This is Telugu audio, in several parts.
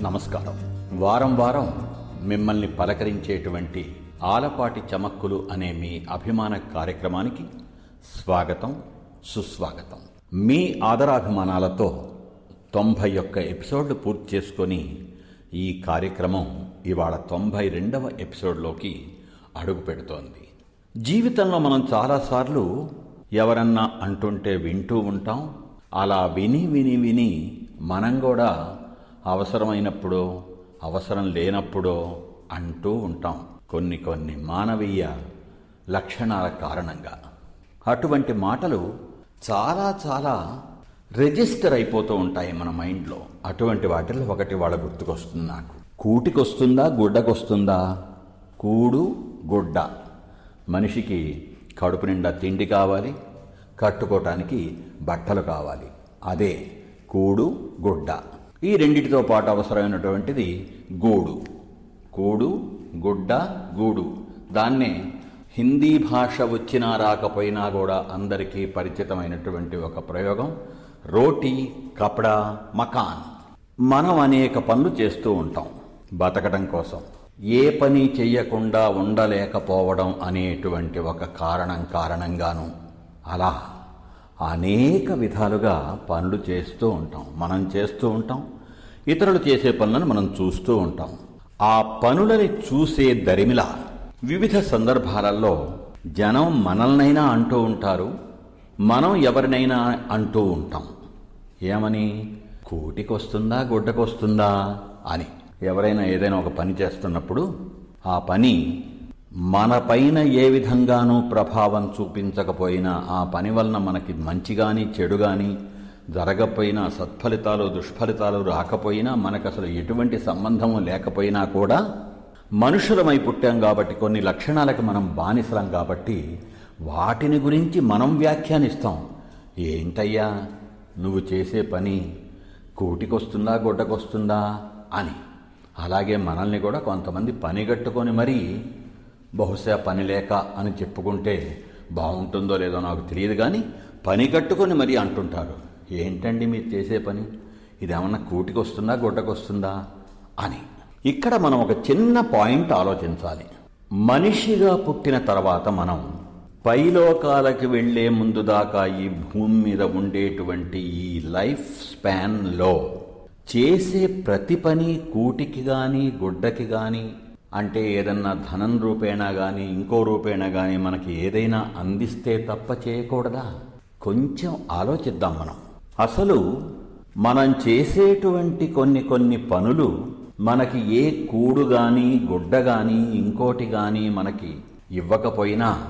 నమస్కారం. వారం వారం మిమ్మల్ని పలకరించేటువంటి ఆలపాటి చమక్కులు అనే మీ అభిమాన కార్యక్రమానికి స్వాగతం సుస్వాగతం. మీ ఆదరాభిమానాలతో తొంభై ఒక్క ఎపిసోడ్లు పూర్తి చేసుకొని ఈ కార్యక్రమం ఇవాళ తొంభై రెండవ ఎపిసోడ్లోకి అడుగు పెడుతోంది. జీవితంలో మనం చాలాసార్లు ఎవరన్నా అంటుంటే వింటూ ఉంటాం. అలా విని విని విని మనం కూడా అవసరమైనప్పుడో అవసరం లేనప్పుడో అంటూ ఉంటాం. కొన్ని కొన్ని మానవీయ లక్షణాల కారణంగా. అటువంటి మాటలు చాలా చాలా రిజిస్టర్ అయిపోతూ ఉంటాయి మన మైండ్లో. అటువంటి వాటిల్లో ఒకటి వాళ్ళ గుర్తుకొస్తుంది నాకు. కూటికొస్తుందా గుడ్డకొస్తుందా? కూడు గుడ్డ. మనిషికి కడుపు నిండా తిండి కావాలి కట్టుకోవటానికి బట్టలు కావాలి. అదే కూడు గుడ్డ. ఈ రెండిటితో పాటు అవసరమైనటువంటిది గూడు. కూడు గుడ్డ గూడు. దాన్నే హిందీ భాష వచ్చినా రాకపోయినా కూడా అందరికీ పరిచితమైనటువంటి ఒక ప్రయోగం. రోటీ కపడా మకాన్. మనం అనేక పనులు చేస్తూ ఉంటాం బతకడం కోసం. ఏ పని చెయ్యకుండా ఉండలేకపోవడం అనేటువంటి ఒక కారణం కారణంగాను. అలా అనేక విధాలుగా పనులు చేస్తూ ఉంటాం. మనం చేస్తూ ఉంటాం. ఇతరులు చేసే పనులను మనం చూస్తూ ఉంటాం. ఆ పనులని చూసే దరిమిలా వివిధ సందర్భాలలో జనం మనల్నైనా అంటూ ఉంటారు. మనం ఎవరినైనా అంటూ ఉంటాం. ఏమని? కోటికొస్తుందా గుడ్డకొస్తుందా అని. ఎవరైనా ఏదైనా ఒక పని చేస్తున్నప్పుడు ఆ పని మనపైన ఏ విధంగానూ ప్రభావం చూపించకపోయినా ఆ పని వలన మనకి మంచి కానీ చెడు కానీ జరగకపోయినా సత్ఫలితాలు దుష్ఫలితాలు రాకపోయినా మనకు అసలు ఎటువంటి సంబంధము లేకపోయినా కూడా మనుషులమై పుట్టాం కాబట్టి కొన్ని లక్షణాలకు మనం బానిసలం కాబట్టి వాటిని గురించి మనం వ్యాఖ్యానిస్తాం. ఏంటయ్యా? నువ్వు చేసే పని కూటికొస్తుందా గుడ్డకొస్తుందా అని. అలాగే మనల్ని కూడా కొంతమంది పని కట్టుకొని మరీ బహుశా పని లేక అని చెప్పుకుంటే బాగుంటుందో లేదో నాకు తెలియదు కానీ పని కట్టుకొని మరీ అంటుంటారు. ఏంటండి మీరు చేసే పని? ఇదేమన్నా కూటికొస్తుందా గుడ్డకొస్తుందా? అని. ఇక్కడ మనం ఒక చిన్న పాయింట్ ఆలోచించాలి. మనిషిగా పుట్టిన తర్వాత మనం పైలోకాలకి వెళ్ళే ముందు దాకా ఈ భూమి మీద ఉండేటువంటి ఈ లైఫ్ స్పాన్లో చేసే ప్రతి పని కూటికి కానీ గుడ్డకి కానీ అంటే ఏదన్నా ధనం రూపేణా కానీ ఇంకో రూపేణా కానీ మనకి ఏదైనా అందిస్తే తప్ప చేయకూడదా? కొంచెం ఆలోచిద్దాం మనం. అసలు మనం చేసేటువంటి కొన్ని కొన్ని పనులు మనకి ఏ కూడు గాని గుడ్డ గాని ఇంకోటి గాని మనకి ఇవ్వకపోయినా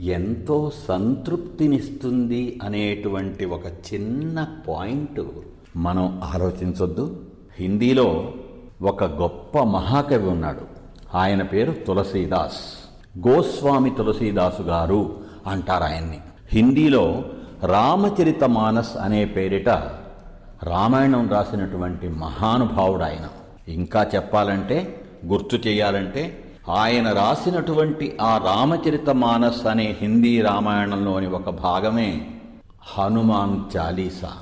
ఎంతో సంతృప్తినిస్తుంది అనేటువంటి ఒక చిన్న పాయింట్ మనం ఆలోచించొద్దు. హిందీలో ఒక గొప్ప మహాకవి ఉన్నాడు. ఆయన పేరు తులసీదాస్. గోస్వామి తులసీదాసు గారు అంటారు ఆయన్ని. హిందీలో రామచరిత మానస్ అనే పేరిట రామాయణం రాసినటువంటి మహానుభావుడు ఆయన. ఇంకా చెప్పాలంటే గుర్తు చేయాలంటే ఆయన రాసినటువంటి ఆ రామచరిత మానస్ అనే హిందీ రామాయణంలోని ఒక భాగమే హనుమాన్ చాలీసా.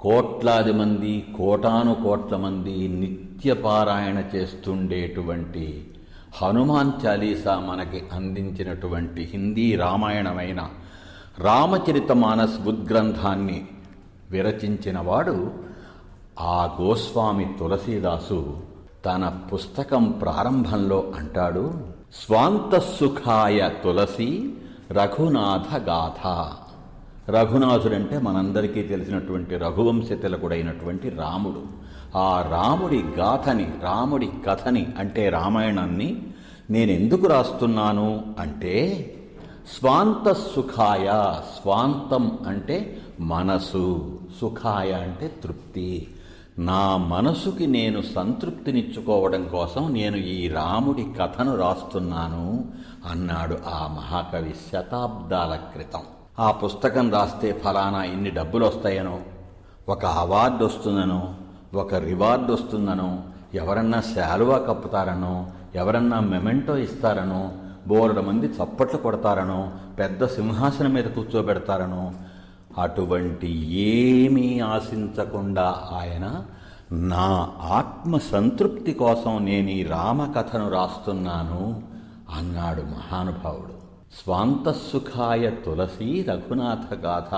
కోట్లాది మంది కోటాను కోట్ల మంది నిత్యపారాయణ చేస్తుండేటువంటి హనుమాన్ చాలీసా మనకి అందించినటువంటి హిందీ రామాయణమైన రామచరిత మానస్ ఉద్గ్రంథాన్ని విరచించిన వాడు ఆ గోస్వామి తులసీదాసు తన పుస్తకం ప్రారంభంలో అంటాడు స్వాంత సుఖాయ తులసి రఘునాథ గాథ. రఘునాథుడంటే మనందరికీ తెలిసినటువంటి రఘువంశ అయినటువంటి రాముడు. ఆ రాముడి గాథని రాముడి కథని అంటే రామాయణాన్ని నేను ఎందుకు రాస్తున్నాను అంటే స్వాంత సుఖాయ స్వాంతం అంటే మనసు సుఖాయ అంటే తృప్తి. నా మనసుకి నేను సంతృప్తినిచ్చుకోవడం కోసం నేను ఈ రాముడి కథను రాస్తున్నాను అన్నాడు ఆ మహాకవి శతాబ్దాల క్రితం. ఆ పుస్తకం రాస్తే ఫలానా ఇన్ని డబ్బులు వస్తాయనో ఒక అవార్డు వస్తుందనో ఒక రివార్డు వస్తుందనో ఎవరన్నా శాలువా కప్పుతారనో ఎవరన్నా మెమెంటో ఇస్తారనో బోలెడు మంది చప్పట్లు కొడతారనో పెద్ద సింహాసనం మీద కూర్చోబెడతారనో అటువంటి ఏమీ ఆశించకుండా ఆయన నా ఆత్మ సంతృప్తి కోసం నేను ఈ రామకథను రాస్తున్నాను అన్నాడు మహానుభావుడు. స్వాంతసుఖాయ తులసి రఘునాథ గాథ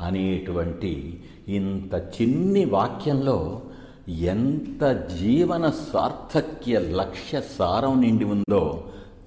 అనేటువంటి ఇంత చిన్ని వాక్యంలో ఎంత జీవన సార్థక్య లక్ష్య సారం నిండి ఉందో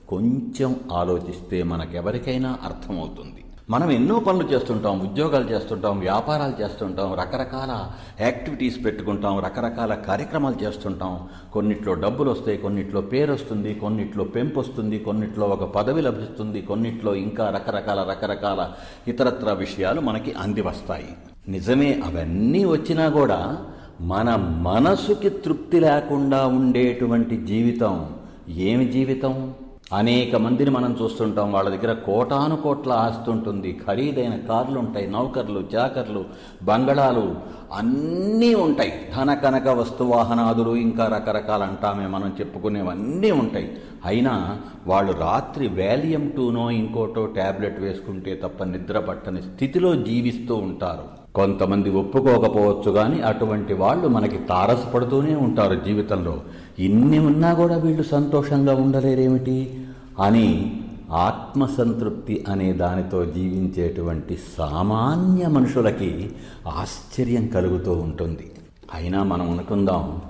కొంచెం ఆలోచిస్తే మనకెవరికైనా అర్థమవుతుంది. మనం ఎన్నో పనులు చేస్తుంటాం ఉద్యోగాలు చేస్తుంటాం వ్యాపారాలు చేస్తుంటాం రకరకాల యాక్టివిటీస్ పెట్టుకుంటాం రకరకాల కార్యక్రమాలు చేస్తుంటాం. కొన్నిట్లో డబ్బులు వస్తాయి కొన్నిట్లో పేరు వస్తుంది కొన్నిట్లో పెంపు వస్తుంది కొన్నిట్లో ఒక పదవి లభిస్తుంది కొన్నిట్లో ఇంకా రకరకాల రకరకాల ఇతరత్ర విషయాలు మనకి అంది వస్తాయి. నిజమే అవన్నీ వచ్చినా కూడా మన మనసుకి తృప్తి లేకుండా ఉండేటువంటి జీవితం ఏమి జీవితం? అనేక మందిని మనం చూస్తుంటాం. వాళ్ళ దగ్గర కోటాను కోట్ల ఆస్తి ఉంటుంది. ఖరీదైన కార్లు ఉంటాయి నౌకర్లు చాకర్లు బంగళాలు అన్నీ ఉంటాయి. ధన కనక వస్తువాహనాదులు ఇంకా రకరకాల అంటామే మనం చెప్పుకునేవన్నీ ఉంటాయి. అయినా వాళ్ళు రాత్రి వ్యాలియం టూనో ఇంకోటో ట్యాబ్లెట్ వేసుకుంటే తప్ప నిద్ర పట్టని స్థితిలో జీవిస్తూ ఉంటారు. కొంతమంది ఒప్పుకోకపోవచ్చు కానీ అటువంటి వాళ్ళు మనకి తారసపడుతూనే ఉంటారు జీవితంలో. ఇన్ని ఉన్నా కూడా వీళ్ళు సంతోషంగా ఉండలేరేమిటి? అని ఆత్మసంతృప్తి అనే దానితో జీవించేటువంటి సామాన్య మనుషులకి ఆశ్చర్యం కలుగుతూ ఉంటుంది. అయినా మనం అనుకుందాం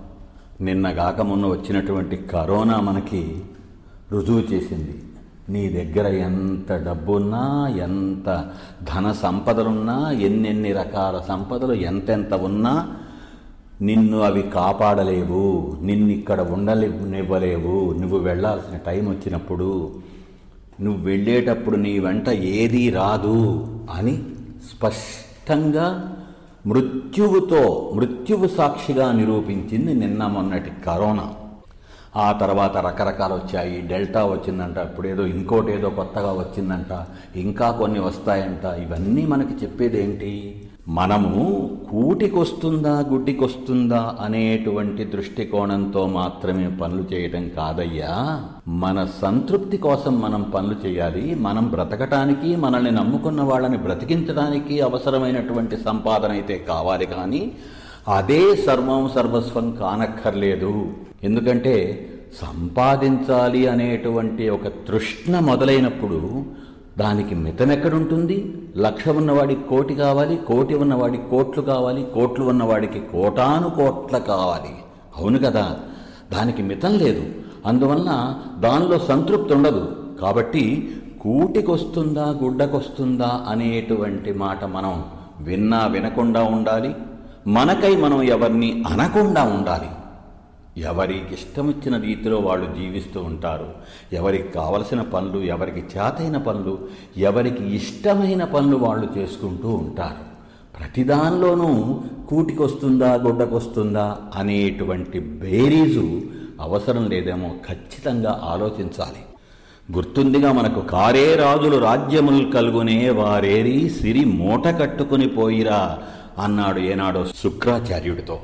నిన్నగాక మొన్న వచ్చినటువంటి కరోనా మనకి రుజువు చేసింది. నీ దగ్గర ఎంత డబ్బున్నా ఎంత ధన సంపదలున్నా ఎన్నెన్ని రకాల సంపదలు ఎంతెంత ఉన్నా నిన్ను అవి కాపాడలేవు నిన్ను ఇక్కడ ఉండనివ్వలేవు నువ్వు వెళ్ళాల్సిన టైం వచ్చినప్పుడు నువ్వు వెళ్ళేటప్పుడు నీ వెంట ఏదీ రాదు అని స్పష్టంగా మృత్యువుతో మృత్యువు సాక్షిగా నిరూపించింది నిన్న మొన్నటి కరోనా. ఆ తర్వాత రకరకాలు వచ్చాయి. డెల్టా వచ్చిందంట ఇప్పుడు ఏదో ఇంకోటి ఏదో కొత్తగా వచ్చిందంట ఇంకా కొన్ని వస్తాయంట. ఇవన్నీ మనకి చెప్పేది ఏంటి మనము కూటికొస్తుందా గుడ్డికొస్తుందా అనేటువంటి దృష్టికోణంతో మాత్రమే పనులు చేయటం కాదయ్యా. మన సంతృప్తి కోసం మనం పనులు చేయాలి. మనం బ్రతకటానికి మనల్ని నమ్ముకున్న వాళ్ళని బ్రతికించడానికి అవసరమైనటువంటి సంపాదన అయితే కావాలి కానీ అదే సర్వం సర్వస్వం కానక్కర్లేదు. ఎందుకంటే సంపాదించాలి అనేటువంటి ఒక తృష్ణ మొదలైనప్పుడు దానికి మితం ఎక్కడుంటుంది? లక్ష ఉన్నవాడికి కోటి కావాలి కోటి ఉన్నవాడికి కోట్లు కావాలి కోట్లు ఉన్నవాడికి కోటాను కోట్ల కావాలి. అవును కదా? దానికి మితం లేదు. అందువలన దానిలో సంతృప్తి ఉండదు. కాబట్టి కూటికొస్తుందా గుడ్డకొస్తుందా అనేటువంటి మాట మనం విన్నా వినకుండా ఉండాలి. మనకై మనం ఎవరిని అనకుండా ఉండాలి. ఎవరికి ఇష్టమొచ్చిన రీతిలో వాళ్ళు జీవిస్తూ ఉంటారు. ఎవరికి కావలసిన పనులు ఎవరికి చేతైన పనులు ఎవరికి ఇష్టమైన పనులు వాళ్ళు చేసుకుంటూ ఉంటారు. ప్రతిదానిలోనూ కూటికొస్తుందా గుడ్డకొస్తుందా అనేటువంటి బేరీజు అవసరం లేదేమో ఖచ్చితంగా ఆలోచించాలి. గుర్తుందిగా మనకు కారే రాజులు రాజ్యములు కలుగునే వారేరి సిరి మూట కట్టుకుని పోయిరా అన్నాడు ఏనాడో శుక్రాచార్యుడితో.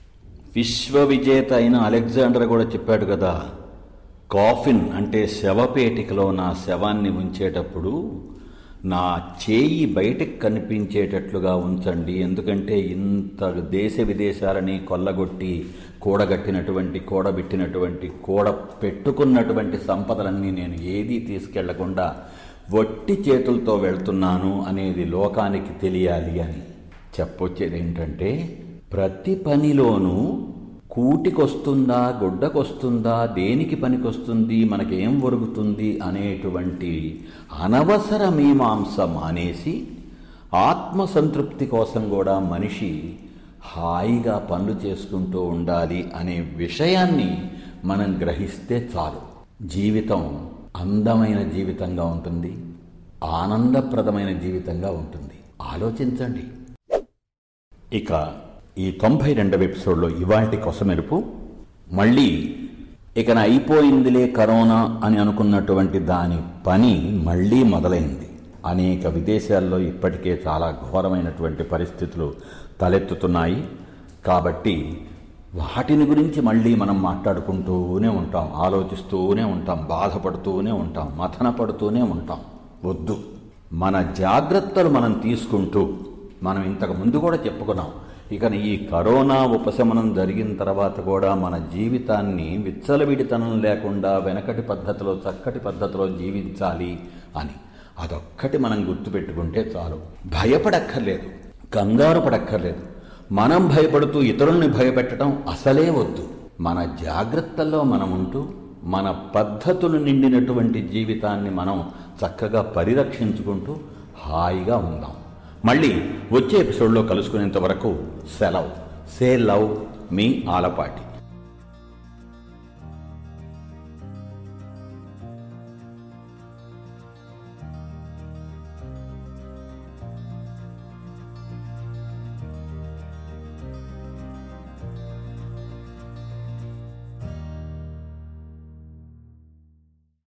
విశ్వ విజేత అయిన అలెగ్జాండర్ కూడా చెప్పాడు కదా కాఫిన్ అంటే శవపేటికలో నా శవాన్ని ఉంచేటప్పుడు నా చేయి బయటికి కనిపించేటట్లుగా ఉంచండి. ఎందుకంటే ఇంత దేశ విదేశాలని కొల్లగొట్టి కూడగట్టినటువంటి కూడబెట్టినటువంటి కూడ పెట్టుకున్నటువంటి సంపదలన్నీ నేను ఏదీ తీసుకెళ్ళకుండా వట్టి చేతులతో వెళ్తున్నాను అనేది లోకానికి తెలియాలి అని చెప్పొచ్చేది ఏంటంటే ప్రతి పనిలోనూ కూటికొస్తుందా గుడ్డకొస్తుందా దేనికి పనికొస్తుంది మనకేం ఒరుగుతుంది అనేటువంటి అనవసర మీమాంస మానేసి ఆత్మసంతృప్తి కోసం కూడా మనిషి హాయిగా పనులు చేసుకుంటూ ఉండాలి అనే విషయాన్ని మనం గ్రహిస్తే చాలు. జీవితం అందమైన జీవితంగా ఉంటుంది. ఆనందప్రదమైన జీవితంగా ఉంటుంది. ఆలోచించండి. ఇక ఈ తొంభై రెండవ ఎపిసోడ్లో ఇవాటి కొసమెరుపు. మళ్ళీ ఇక అయిపోయిందిలే కరోనా అని అనుకున్నటువంటి దాని పని మళ్ళీ మొదలైంది. అనేక విదేశాల్లో ఇప్పటికే చాలా ఘోరమైనటువంటి పరిస్థితులు తలెత్తుతున్నాయి. కాబట్టి వాటిని గురించి మళ్ళీ మనం మాట్లాడుకుంటూనే ఉంటాం ఆలోచిస్తూనే ఉంటాం బాధపడుతూనే ఉంటాం మథన పడుతూనే ఉంటాం. వద్దు. మన జాగ్రత్తలు మనం తీసుకుంటూ మనం ఇంతకు ముందు కూడా చెప్పుకున్నాం. ఇక ఈ కరోనా ఉపశమనం జరిగిన తర్వాత కూడా మన జీవితాన్ని విచ్చలవిడితనం లేకుండా వెనకటి పద్ధతిలో చక్కటి పద్ధతిలో జీవించాలి అని. అదొక్కటి మనం గుర్తుపెట్టుకుంటే చాలు. భయపడక్కర్లేదు. కంగారు పడక్కర్లేదు. మనం భయపడుతూ ఇతరుల్ని భయపెట్టడం అసలే వద్దు. మన జాగ్రత్తల్లో మనం ఉంటూ మన పద్ధతులు నిండినటువంటి జీవితాన్ని మనం చక్కగా పరిరక్షించుకుంటూ హాయిగా ఉందాం. మళ్ళీ వచ్చే ఎపిసోడ్లో కలుసుకునేంత వరకు సెలవు. సే లవ్ మీ ఆలపాటి.